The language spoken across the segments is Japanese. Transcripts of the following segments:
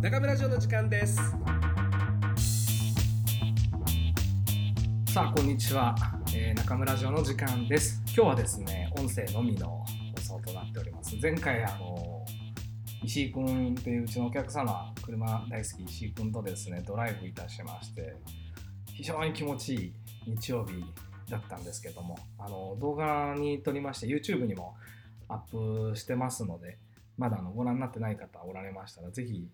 中村城の時間です。さあこんにちは、えー、中村城の時間です。今日はですね音声のみの放送となっております。前回あの石井君といううちのお客様車大好き石井君とですねドライブいたしまして非常に気持ちいい日曜日だったんですけどもあの動画に撮りまして YouTube にもアップしてますのでまだあのご覧になってない方おられましたらぜひ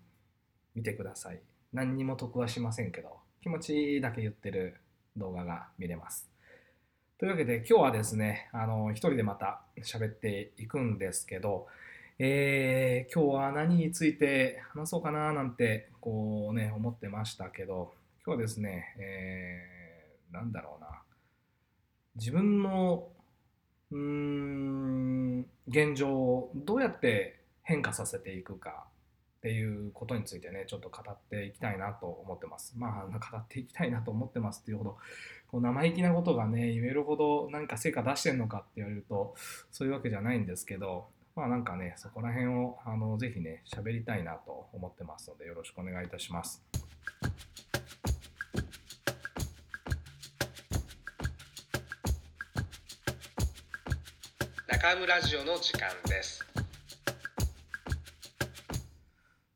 見てください。何にも得はしませんけど気持ちだけ言ってる動画が見れます。というわけで今日はですねあの一人でまた喋っていくんですけどえー、今日は何について話そうかななんてこうね思ってましたけど今日はですね、えー、なんだろうな。自分のうーん現状をどうやって変化させていくか。っていうことについてねちょっと語っていきたいなと思ってます。まあ語っていきたいなと思ってますっていうほどこう生意気なことがね言えるほど何か成果出してんのかって言われるとそういうわけじゃないんですけどまあなんかねそこら辺をあのぜひね喋りたいなと思ってますのでよろしくお願いいたします。中村ジオの時間です。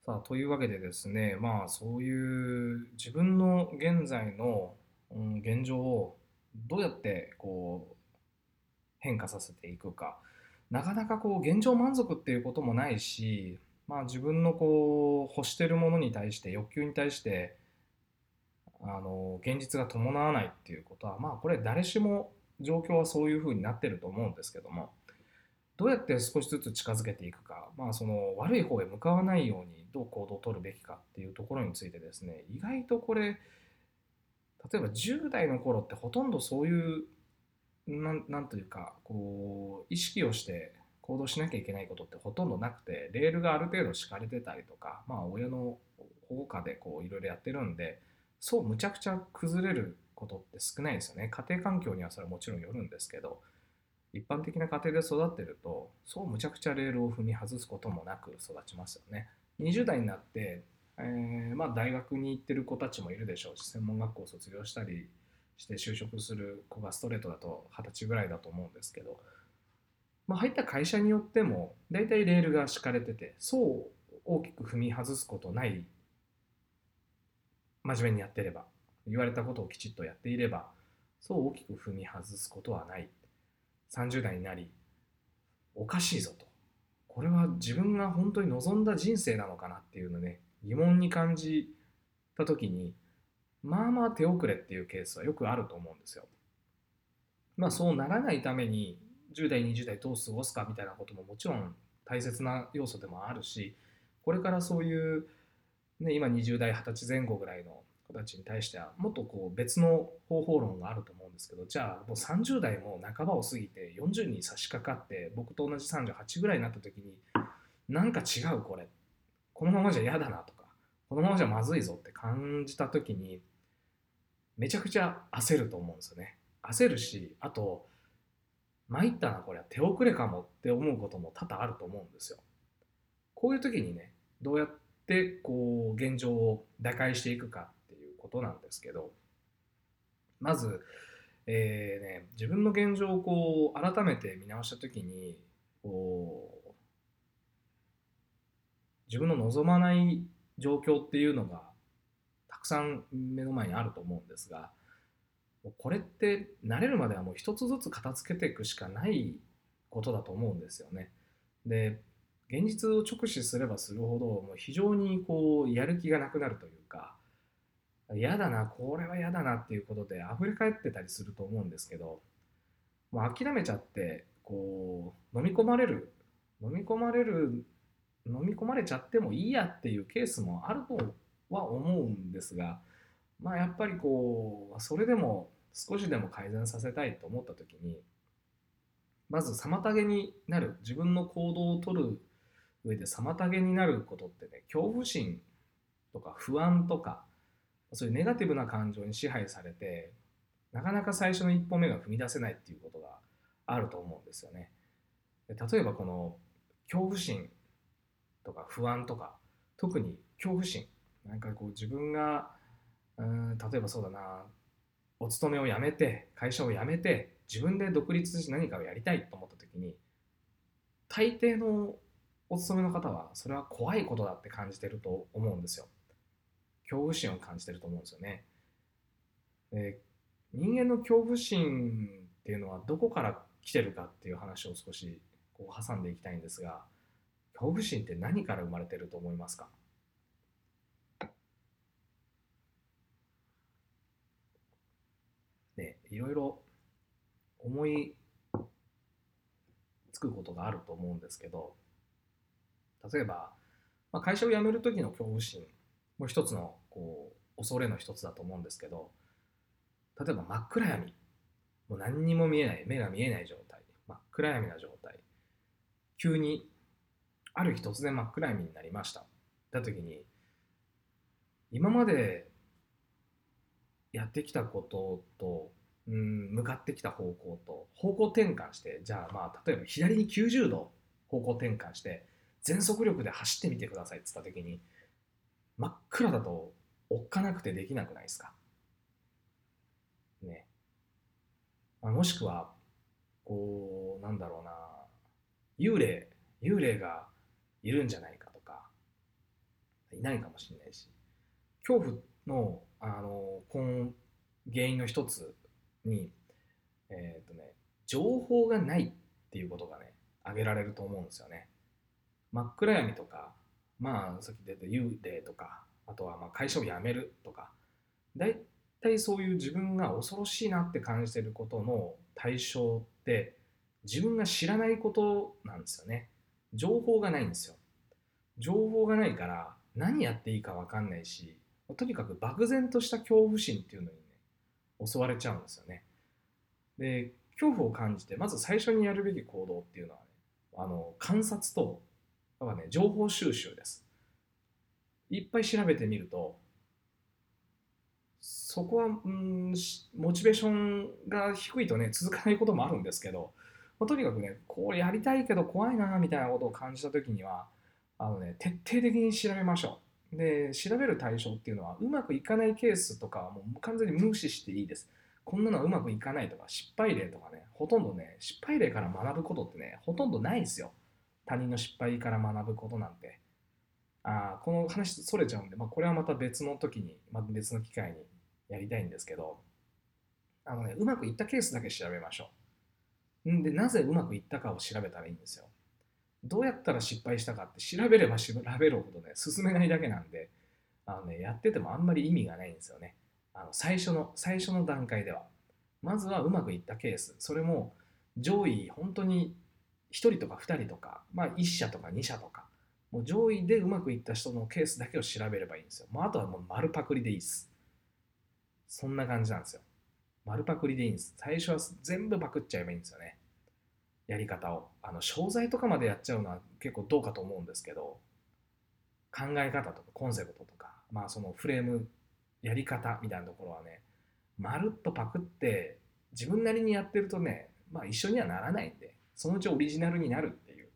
さあというわけでですねまあそういう自分の現在の、うん、現状をどうやってこう変化させていくか。なかなかこう現状満足っていうこともないし、まあ、自分のこう欲してるものに対して欲求に対してあの現実が伴わないっていうことはまあこれ誰しも状況はそういうふうになってると思うんですけどもどうやって少しずつ近づけていくか、まあ、その悪い方へ向かわないようにどう行動をとるべきかっていうところについてですね意外とこれ例えば10代の頃ってほとんどそういうなんなんというかこう意識をして行動しなきゃいけないことってほとんどなくてレールがある程度敷かれてたりとか、まあ、親の保護下でこういろいろやってるんでそうむちゃくちゃ崩れることって少ないですよね。家庭環境にはそれはもちろんよるんですけど一般的な家庭で育ってるとそうむちゃくちゃレールを踏み外すこともなく育ちますよね。20代になって、えー、まあ、大学に行ってる子たちもいるでしょうし専門学校を卒業したりして就職する子がストレートだと二十歳ぐらいだと思うんですけど、まあ、入った会社によっても大体レールが敷かれててそう大きく踏み外すことない真面目にやってれば言われたことをきちっとやっていればそう大きく踏み外すことはない。30代になりおかしいぞと。これは自分が本当に望んだ人生なのかなっていうのね疑問に感じた時にまあまあ手遅れっていうケースはよくあると思うんですよ。まあそうならないために10代20代どう過ごすかみたいなことももちろん大切な要素でもあるしこれからそういう、ね、今20代20歳前後ぐらいの子たちに対してはもっとこう別の方法論があると思うですけどじゃあもう30代も半ばを過ぎて40に差し掛かって僕と同じ38ぐらいになった時になんか違うこれ。このままじゃ嫌だなとかこのままじゃまずいぞって感じた時にめちゃくちゃ焦ると思うんですよね。焦るしあと参ったなこれは手遅れかもって思うことも多々あると思うんですよ。こういう時にねどうやってこう現状を打開していくかっていうことなんですけどまず、えーね、自分の現状をこう改めて見直した時にこう自分の望まない状況っていうのがたくさん目の前にあると思うんですがこれって慣れるまではもう一つずつ片付けていくしかないことだと思うんですよね。で現実を直視すればするほどもう非常にこうやる気がなくなるというか嫌だな、これは嫌だなっていうことで溢れ返ってたりすると思うんですけど、もう諦めちゃって、こう、飲み込まれる、飲み込まれる、飲み込まれちゃってもいいやっていうケースもあるとは思うんですが、まあやっぱりこう、それでも少しでも改善させたいと思った時に、まず妨げになる、自分の行動をとる上で妨げになることってね、恐怖心とか不安とか、そういうネガティブな感情に支配されてなかなか最初の一歩目が踏み出せないっていうことがあると思うんですよね。例えばこの恐怖心とか不安とか特に恐怖心なんかこう自分がうん例えばそうだなお勤めを辞めて会社を辞めて自分で独立して何かをやりたいと思った時に大抵のお勤めの方はそれは怖いことだって感じてると思うんですよ恐怖心を感じてると思うんですよね。で人間の恐怖心っていうのはどこから来てるかっていう話を少しこう挟んでいきたいんですが恐怖心って何から生まれてると思いますか？ねいろいろ思いつくことがあると思うんですけど例えば、まあ、会社を辞める時の恐怖心も一つのこう恐れの一つだと思うんですけど例えば真っ暗闇。もう何にも見えない目が見えない状態。真っ暗闇な状態。急にある日突然真っ暗闇になりました。だ時に今までやってきたこととうん向かってきた方向と方向転換してじゃあまあ例えば左に90度方向転換して全速力で走ってみてくださいっつった時に真っ暗だとおっかなくてできなくないですか？ね、まあ、もしくはこうなんだろうな。幽霊幽霊がいるんじゃないかとか。いないかもしれないし。恐怖のあの根原因の一つに、えっ、ー、とね、情報がないっていうことがね、挙げられると思うんですよね。真っ暗闇とか、まあ、さっき出た幽霊とか、あとはまあ会社を辞めるとか、大体そういう自分が恐ろしいなって感じてることの対象って自分が知らないことなんですよね。情報がないんですよ。情報がないから何やっていいか分かんないし、とにかく漠然とした恐怖心っていうのにね、襲われちゃうんですよね。で、恐怖を感じて、まず最初にやるべき行動っていうのはね、あの観察と、だからね、情報収集です。いっぱい調べてみると、そこは、うん、モチベーションが低いとね、続かないこともあるんですけど、まあ、とにかくね、こうやりたいけど怖いなみたいなことを感じたときには、あのね、徹底的に調べましょう。で、調べる対象っていうのは、うまくいかないケースとかはもう完全に無視していいです。こんなのはうまくいかないとか、失敗例とかね、ほとんどね、失敗例から学ぶことってね、ほとんどないですよ。他人の失敗から学ぶことなんて。あこの話それちゃうんで、まあ、これはまた別の時に、まあ、別の機会にやりたいんですけど、あのね、うまくいったケースだけ調べましょう。んで、なぜうまくいったかを調べたらいいんですよ。どうやったら失敗したかって調べれば調べるほどね、進めないだけなんで、あのね、やっててもあんまり意味がないんですよね。あの最初の、最初の段階では。まずはうまくいったケース。それも上位、本当に1人とか2人とか、まあ1社とか2社とか、もう上位でうまくいった人のケースだけを調べればいいんですよ。もうあとはもう丸パクリでいいです。そんな感じなんですよ。丸パクリでいいんです。最初は全部パクっちゃえばいいんですよね。やり方を。あの、商材とかまでやっちゃうのは結構どうかと思うんですけど、考え方とかコンセプトとか、まあそのフレームやり方みたいなところはね、まるっとパクって自分なりにやってるとね、まあ一緒にはならないんで、そのうちオリジナルになるっていう、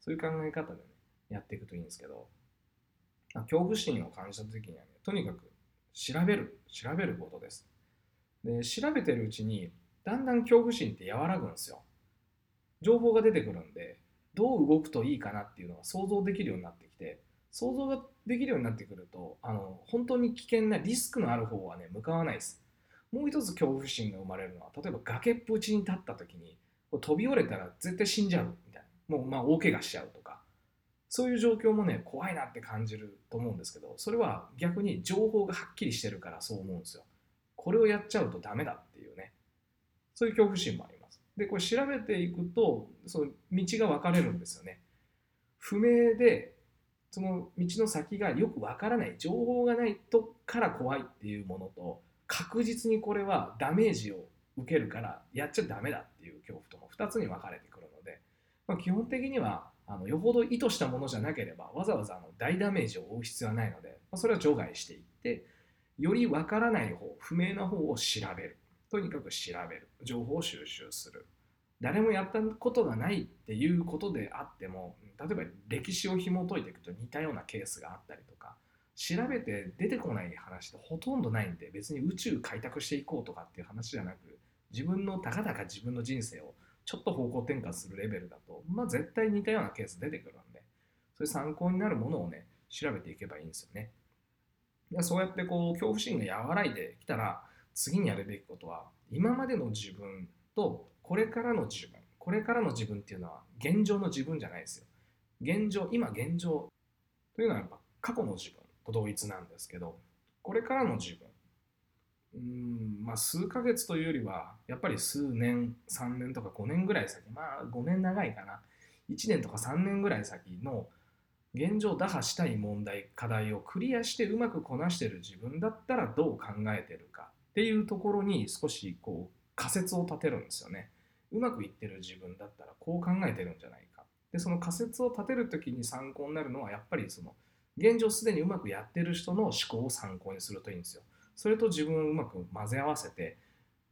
そういう考え方でね、やっていくといいんですけど、恐怖心を感じた時にはね、とにかく調べる、調べることです。で、調べてるうちに、だんだん恐怖心って和らぐんですよ。情報が出てくるんで、どう動くといいかなっていうのが想像できるようになってきて、想像ができるようになってくるとあの本当に危険なリスクのある方はね向かわないですもう一つ恐怖心が生まれるのは例えば崖っぷちに立った時に飛び降りたら絶対死んじゃうみたいなもうまあ大怪我しちゃうとそういう状況もね怖いなって感じると思うんですけどそれは逆に情報がはっきりしてるからそう思うんですよ。これをやっちゃうとダメだっていうね。そういう恐怖心もあります。でこれ調べていくとその道が分かれるんですよね。不明でその道の先がよくわからない情報がないとから怖いっていうものと確実にこれはダメージを受けるからやっちゃダメだっていう恐怖とも2つに分かれてくるので、まあ、基本的にはあのよほど意図したものじゃなければわざわざあの大ダメージを負う必要はないので、まあ、それは除外していってよりわからない方不明な方を調べる。とにかく調べる。情報を収集する。誰もやったことがないっていうことであっても例えば歴史を紐解いていくと似たようなケースがあったりとか調べて出てこない話ってほとんどないんで別に宇宙開拓していこうとかっていう話じゃなく自分のたかだか自分の人生をちょっと方向転換するレベルだとまあ絶対似たようなケース出てくるんでそういう参考になるものをね調べていけばいいんですよね。でそうやってこう恐怖心が和らいできたら次にやるべきことは今までの自分とこれからの自分これからの自分っていうのは現状の自分じゃないですよ。現状今現状というのはやっぱ過去の自分と同一なんですけどこれからの自分うんまあ数ヶ月というよりはやっぱり数年3年とか5年ぐらい先まあ5年長いかな。1年とか3年ぐらい先の現状打破したい問題課題をクリアしてうまくこなしてる自分だったらどう考えてるかっていうところに少しこう仮説を立てるんですよね。うまくいってる自分だったらこう考えてるんじゃないか。でその仮説を立てる時に参考になるのはやっぱりその現状すでにうまくやってる人の思考を参考にするといいんですよ。それと自分をうまく混ぜ合わせて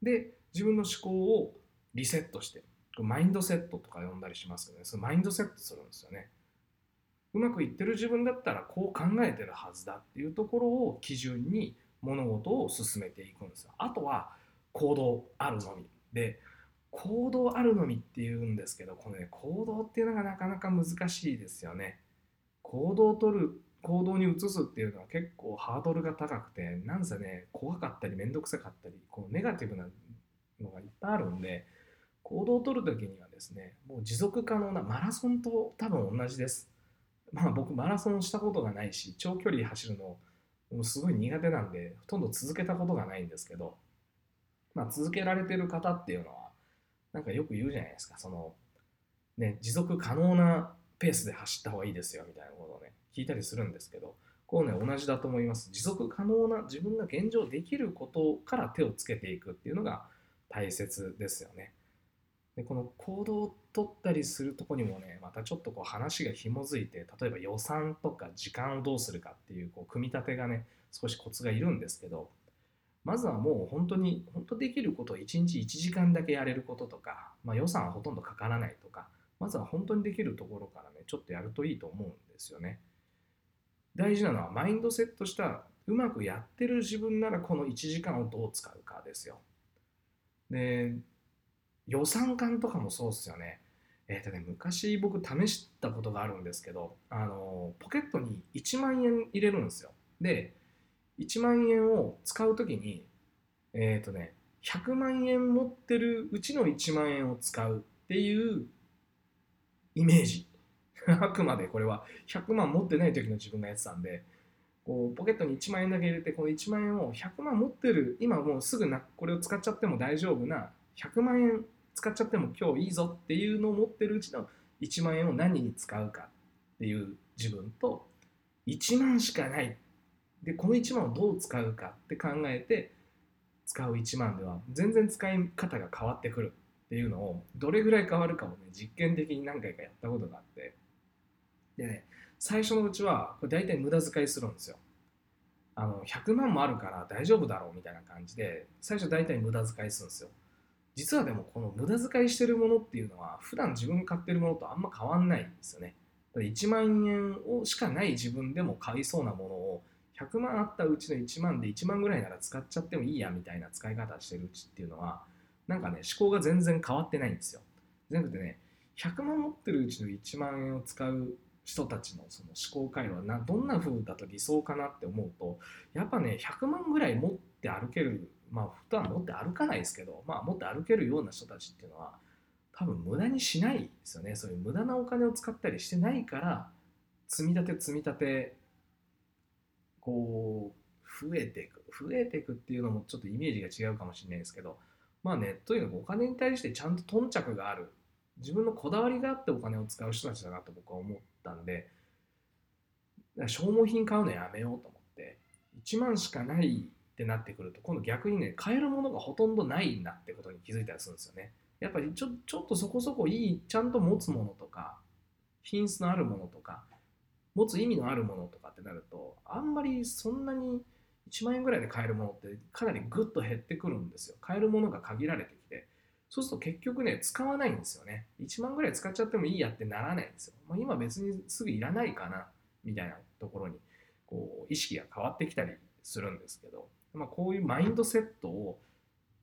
で自分の思考をリセットしてマインドセットとか呼んだりしますけどね。そのマインドセットするんですよね。うまくいってる自分だったらこう考えてるはずだっていうところを基準に物事を進めていくんですよ。あとは行動あるのみで。行動あるのみっていうんですけどこのね行動っていうのがなかなか難しいですよね。行動を取る行動に移すっていうのは結構ハードルが高くてなんせね怖かったり面倒くさかったりこうネガティブなのがいっぱいあるんで行動を取る時にはですねもう持続可能なマラソンと多分同じです。まあ僕マラソンしたことがないし長距離走るのもうすごい苦手なんでほとんど続けたことがないんですけどまあ続けられてる方っていうのはなんかよく言うじゃないですか。そのね持続可能なペースで走った方がいいですよみたいなことをね聞いたりするんですけどこうね同じだと思います。持続可能な自分が現状できることから手をつけていくっていうのが大切ですよね。でこの行動を取ったりするとこにもねまたちょっとこう話が紐づいて例えば予算とか時間をどうするかっていうこう組み立てがね少しコツがいるんですけどまずはもう本当に本当できることを1日1時間だけやれることとか、まあ、予算はほとんどかからないとかまずは本当にできるところからねちょっとやるといいと思うんですよね大事なのはマインドセットしたうまくやってる自分ならこの1時間をどう使うかですよで予算感とかもそうですよね。えーとね、昔僕試したことがあるんですけど、あのポケットに1万円入れるんですよ。で、1万円を使うときに、えっ、ー、とね、100万円持ってるうちの1万円を使うっていうイメージ。あくまでこれは。100万持ってない時の自分がやってたんで、こうポケットに1万円だけ入れて、この1万円を100万持ってる、今もうすぐなこれを使っちゃっても大丈夫な100万円使っちゃっても今日いいぞっていうのを持ってるうちの1万円を何に使うかっていう自分と1万しかない。でこの1万をどう使うかって考えて使う1万では全然使い方が変わってくる。っていうのをどれぐらい変わるかをね実験的に何回かやったことがあって。でね最初のうちはこれ大体無駄遣いするんですよ。あの100万もあるから大丈夫だろうみたいな感じで最初大体無駄遣いするんですよ。実はでもこの無駄遣いしてるものっていうのは普段自分買ってるものとあんま変わんないんですよね。1万円をしかない自分でも買いそうなものを100万あったうちの1万で1万ぐらいなら使っちゃってもいいやみたいな使い方してるうちっていうのはなんかね思考が全然変わってないんですよ。全部でね100万持ってるうちの1万円を使う人たちのその思考回路はなどんな風だと理想かなって思うとやっぱね100万ぐらい持って歩けるまあ普段持って歩かないですけど、まあ持って歩けるような人たちっていうのは多分無駄にしないですよね。そういう無駄なお金を使ったりしてないから積み立て積み立てこう増えていく増えていくっていうのもちょっとイメージが違うかもしれないですけどまあねとにかくお金に対してちゃんと頓着がある。自分のこだわりがあってお金を使う人たちだなと僕は思ったんで。消耗品買うのやめようと思って。1万しかないってなってくると今度逆にね買えるものがほとんどないんだってことに気づいたりするんですよね。やっぱりちょちょっとそこそこいいちゃんと持つものとか品質のあるものとか持つ意味のあるものとかってなるとあんまりそんなに1万円ぐらいで買えるものってかなりグッと減ってくるんですよ。買えるものが限られてきて。そうすると結局ね使わないんですよね。1万ぐらい使っちゃってもいいやってならないんですよ、まあ、今別にすぐいらないかなみたいなところにこう意識が変わってきたりするんですけど、まあ、こういうマインドセットを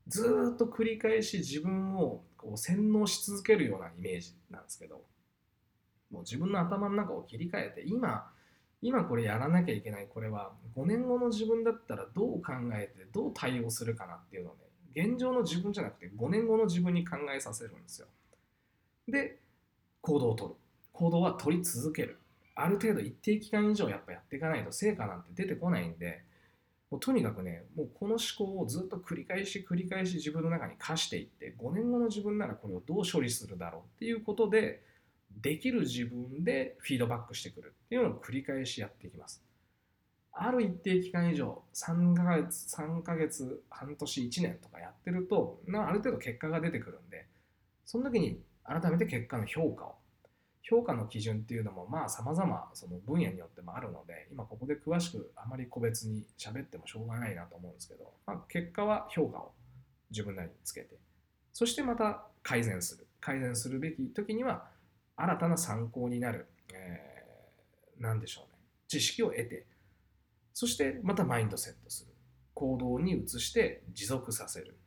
ずっと繰り返し自分をこう洗脳し続けるようなイメージなんですけど。もう自分の頭の中を切り替えて今今これやらなきゃいけないこれは。5年後の自分だったらどう考えてどう対応するかなっていうのをね現状の自分じゃなくて5年後の自分に考えさせるんですよ。で行動をとる。行動は取り続ける。ある程度一定期間以上やっぱやっていかないと成果なんて出てこないんでもうとにかくねもうこの思考をずっと繰り返し繰り返し自分の中に課していって5年後の自分ならこれをどう処理するだろうっていうことでできる自分でフィードバックしてくるっていうのを繰り返しやっていきます。ある一定期間以上、3ヶ月、3ヶ月、半年、1年とかやってると、ある程度結果が出てくるんで、その時に改めて結果の評価を。評価の基準っていうのも、まあ様々その分野によってもあるので、今ここで詳しくあまり個別に喋ってもしょうがないなと思うんですけど、まあ、結果は評価を自分なりにつけて、そしてまた改善する。改善するべき時には、新たな参考になる、えー、何でしょうね、知識を得て、そしてまたマインドセットする。行動に移して持続させる。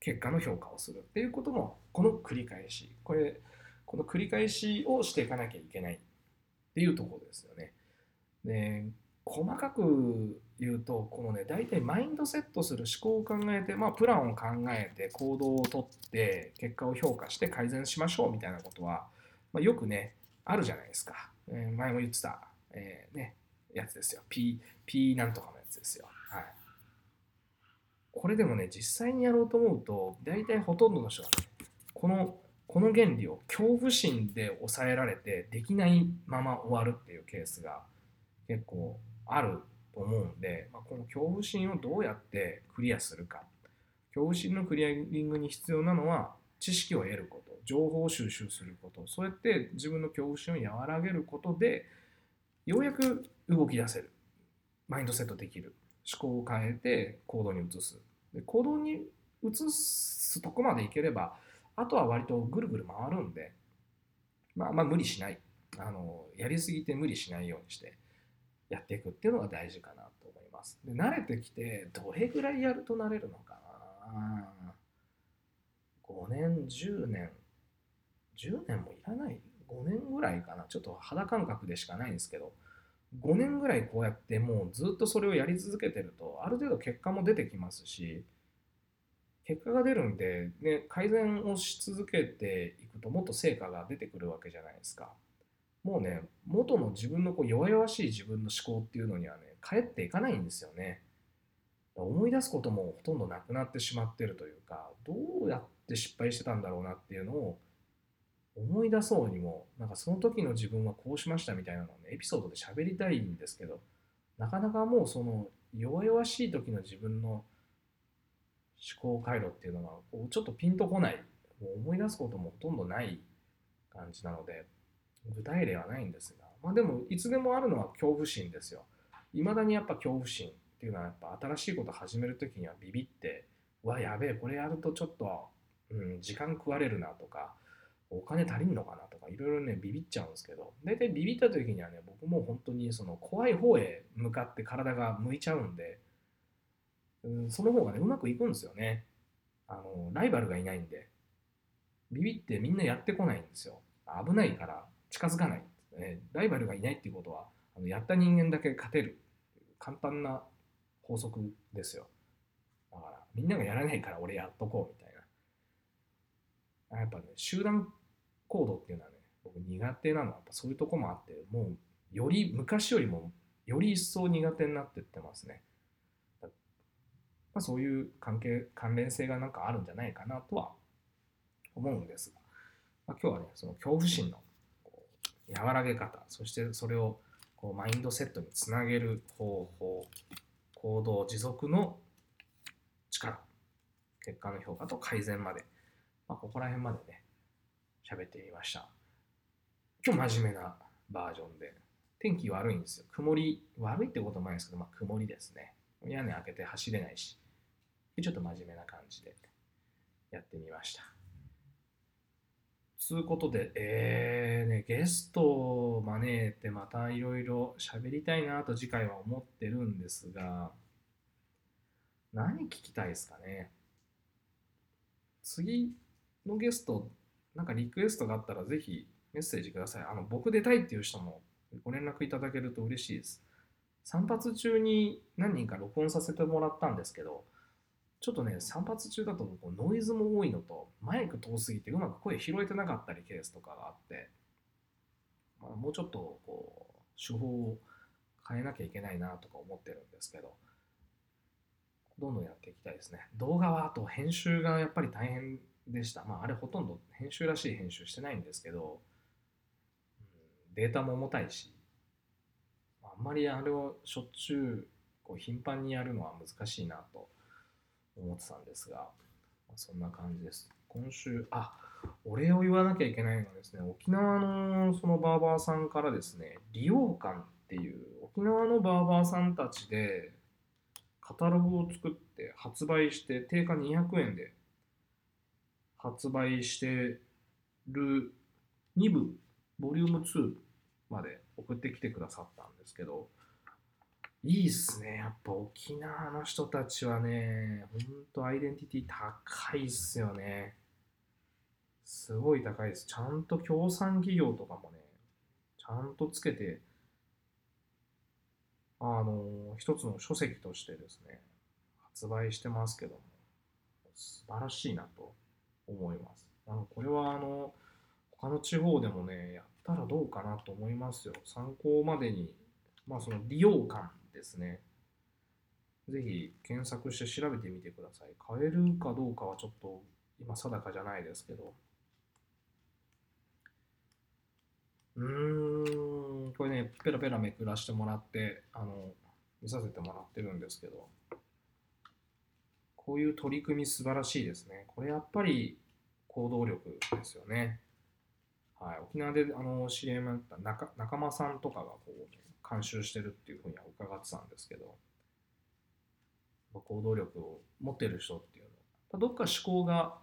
結果の評価をするっていうことも、この繰り返し。これ、この繰り返しをしていかなきゃいけないっていうところですよね。で、細かく言うと、このね、大体マインドセットする思考を考えて、まあ、プランを考えて、行動をとって、結果を評価して改善しましょうみたいなことは、まあ、よくね、あるじゃないですか。えー、前も言ってた、えー、ね、やつですよ。P、P なんとかのやつですよ。はい。これでもね、実際にやろうと思うと、大体ほとんどの人がね、この、この原理を恐怖心で抑えられて、できないまま終わるっていうケースが結構あると思うんで、まあ、この恐怖心をどうやってクリアするか。恐怖心のクリアリングに必要なのは、知識を得ること、情報収集すること、そうやって自分の恐怖心を和らげることで、ようやく動き出せる。マインドセットできる。思考を変えて行動に移す。で行動に移すとこまでいければ、あとは割とぐるぐる回るんで、まあまあ無理しない。あの、やりすぎて無理しないようにしてやっていくっていうのが大事かなと思います。で慣れてきて、どれぐらいやると慣れるのかな5年、10年、10年もいらない ?5 年ぐらいかなちょっと肌感覚でしかないんですけど、5年ぐらいこうやってもうずっとそれをやり続けてると、ある程度結果も出てきますし、結果が出るんで、ね、改善をし続けていくともっと成果が出てくるわけじゃないですか。もうね、元の自分のこう弱々しい自分の思考っていうのにはね、帰っていかないんですよね。思い出すこともほとんどなくなってしまってるというか、どうやって失敗してたんだろうなっていうのを思い出そうにも、なんかその時の自分はこうしましたみたいなのをね、エピソードで喋りたいんですけど、なかなかもうその弱々しい時の自分の思考回路っていうのがこうちょっとピンとこない、もう思い出すこともほとんどない感じなので、具体例はないんですが、まあでもいつでもあるのは恐怖心ですよ。未だにやっぱ恐怖心っていうのはやっぱ新しいこと始める時にはビビって、うわ、やべえ、これやるとちょっと、うん、時間食われるなとか、お金足りんのかなとか、いろいろね、ビビっちゃうんですけど、大体ビビった時にはね、僕も本当にその怖い方へ向かって体が向いちゃうんで、うん、その方がね、うまくいくんですよね。あの、ライバルがいないんで、ビビってみんなやってこないんですよ。危ないから近づかない。ね、ライバルがいないっていうことは、あのやった人間だけ勝てる。簡単な法則ですよ。だから、みんながやらないから俺やっとこうみたいな。やっぱね、集団行動っていうのはね、僕苦手なのはやっぱそういうとこもあって、もうより昔よりもより一層苦手になってってますね。まあ、そういう関係、関連性がなんかあるんじゃないかなとは思うんですが、まあ、今日はね、その恐怖心の和らげ方、そしてそれをこうマインドセットにつなげる方法、行動持続の力、結果の評価と改善まで、まあ、ここら辺までね、喋ってみました。今日真面目なバージョンで、天気悪いんですよ。曇り、悪いってこともないですけど、まあ、曇りですね。屋根開けて走れないし、ちょっと真面目な感じでやってみました。つうことで、えーね、ゲストを招いてまたいろいろ喋りたいなと次回は思ってるんですが、何聞きたいですかね。次のゲスト、なんかリクエストがあったらぜひメッセージください。あの、僕出たいっていう人もご連絡いただけると嬉しいです。散髪中に何人か録音させてもらったんですけど、ちょっとね、散髪中だとこうノイズも多いのと、マイク遠すぎてうまく声拾えてなかったりケースとかがあって、まあ、もうちょっとこう手法を変えなきゃいけないなとか思ってるんですけど、どんどんやっていきたいですね。動画はあと編集がやっぱり大変でした。まあ、あれほとんど編集らしい編集してないんですけど、うんデータも重たいし、あんまりあれをしょっちゅうこう頻繁にやるのは難しいなと思ってたんですが、まそんな感じです。今週、あお礼を言わなきゃいけないのはですね、沖縄のそのバーバーさんからですね、利用館っていう沖縄のバーバーさんたちでカタログを作って発売して定価200円で発売してる2部ボリューム2まで送ってきてくださったんですけどいいっすね。やっぱ沖縄の人たちはねほんとアイデンティティ高いっすよね。すごい高いです。ちゃんと協賛企業とかもねちゃんとつけてあの一つの書籍としてですね発売してますけども素晴らしいなと。思います。あのこれはあの他の地方でもねやったらどうかなと思いますよ。参考までにまあその利用感ですね。ぜひ検索して調べてみてください。買えるかどうかはちょっと今定かじゃないですけど。うーんこれねペラペラめくらしてもらってあの見させてもらってるんですけど。こういう取り組み素晴らしいですね。これやっぱり行動力ですよね。はい、沖縄であの知り合いになった仲仲間さんとかがこう監修してるっていうふうには伺ってたんですけど行動力を持ってる人っていうのはどっか思考が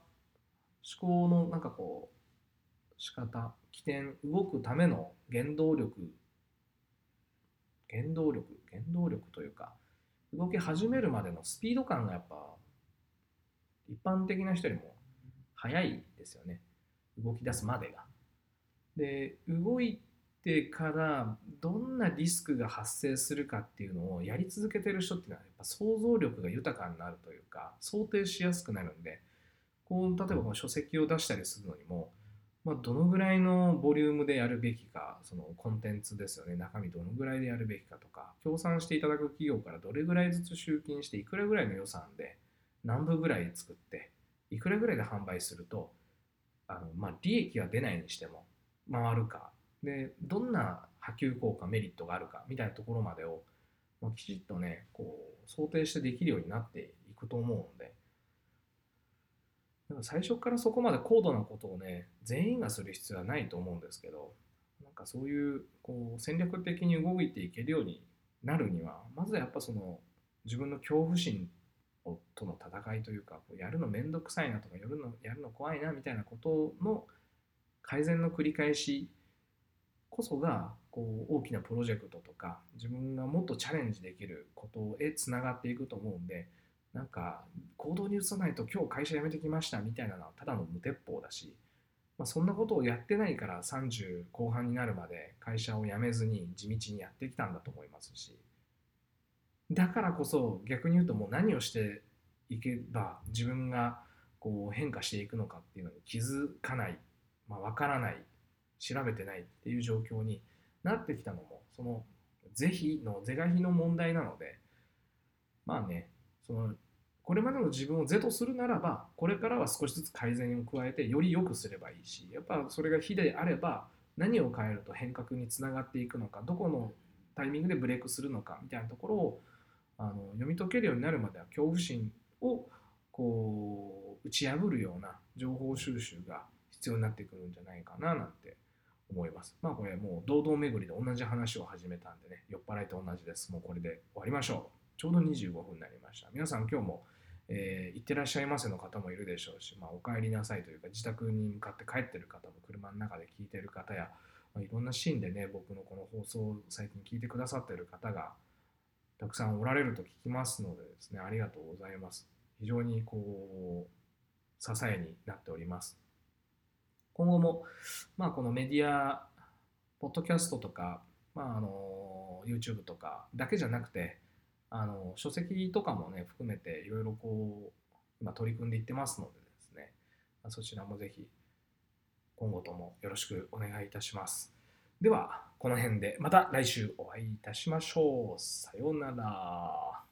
思考のなんかこう仕方起点動くための原動力原動力原動力というか動き始めるまでのスピード感がやっぱ一般的な人よりも速いですよね動き出すまでが。で動いてからどんなリスクが発生するかっていうのをやり続けてる人っていうのはやっぱ想像力が豊かになるというか想定しやすくなるんでこう例えばこの書籍を出したりするのにも、まあ、どのぐらいのボリュームでやるべきかそのコンテンツですよね中身どのぐらいでやるべきかとか協賛していただく企業からどれぐらいずつ集金していくらぐらいの予算で何部ぐらい作っていくらぐらいで販売するとあの、まあ、利益が出ないにしても回るかでどんな波及効果メリットがあるかみたいなところまでを、まあ、きちっとねこう想定してできるようになっていくと思うので。なんか最初からそこまで高度なことをね全員がする必要はないと思うんですけどなんかそういうこう戦略的に動いていけるようになるにはまずやっぱその自分の恐怖心との戦いというかこうやるのめんどくさいなとかやるのやるの怖いなみたいなことの改善の繰り返しこそがこう大きなプロジェクトとか自分がもっとチャレンジできることへつながっていくと思うんでなんか行動に移さないと今日会社辞めてきましたみたいなのはただの無鉄砲だし、まあ、そんなことをやってないから30後半になるまで会社を辞めずに地道にやってきたんだと思いますしだからこそ逆に言うともう何をしていけば自分がこう変化していくのかっていうのに気づかない。まあ、分からない。調べてない。っていう状況になってきたのもその是非の是が非の問題なのでまあねそのこれまでの自分を是とするならばこれからは少しずつ改善を加えてより良くすればいいしやっぱそれが非であれば何を変えると変革につながっていくのかどこのタイミングでブレイクするのかみたいなところをあの読み解けるようになるまでは恐怖心をこう打ち破るような情報収集が必要になってくるんじゃないかななんて思います。まあこれもう堂々巡りで同じ話を始めたんでね、酔っ払いと同じです。もうこれで終わりましょう。ちょうど25分になりました。皆さん今日も、えー、行ってらっしゃいませの方もいるでしょうし、まあ、お帰りなさいというか自宅に向かって帰ってる方も車の中で聞いてる方や、まあ、いろんなシーンでね僕のこの放送を最近聞いてくださってる方がたくさんおられると聞きますのでですねありがとうございます。非常にこう支えになっております。今後も、まあ、このメディアポッドキャストとか、まあ、あの YouTube とかだけじゃなくてあの書籍とかもね含めていろいろこう今取り組んでいってますのでですねそちらもぜひ今後ともよろしくお願いいたします。ではこの辺でまた来週お会いいたしましょう。さようなら。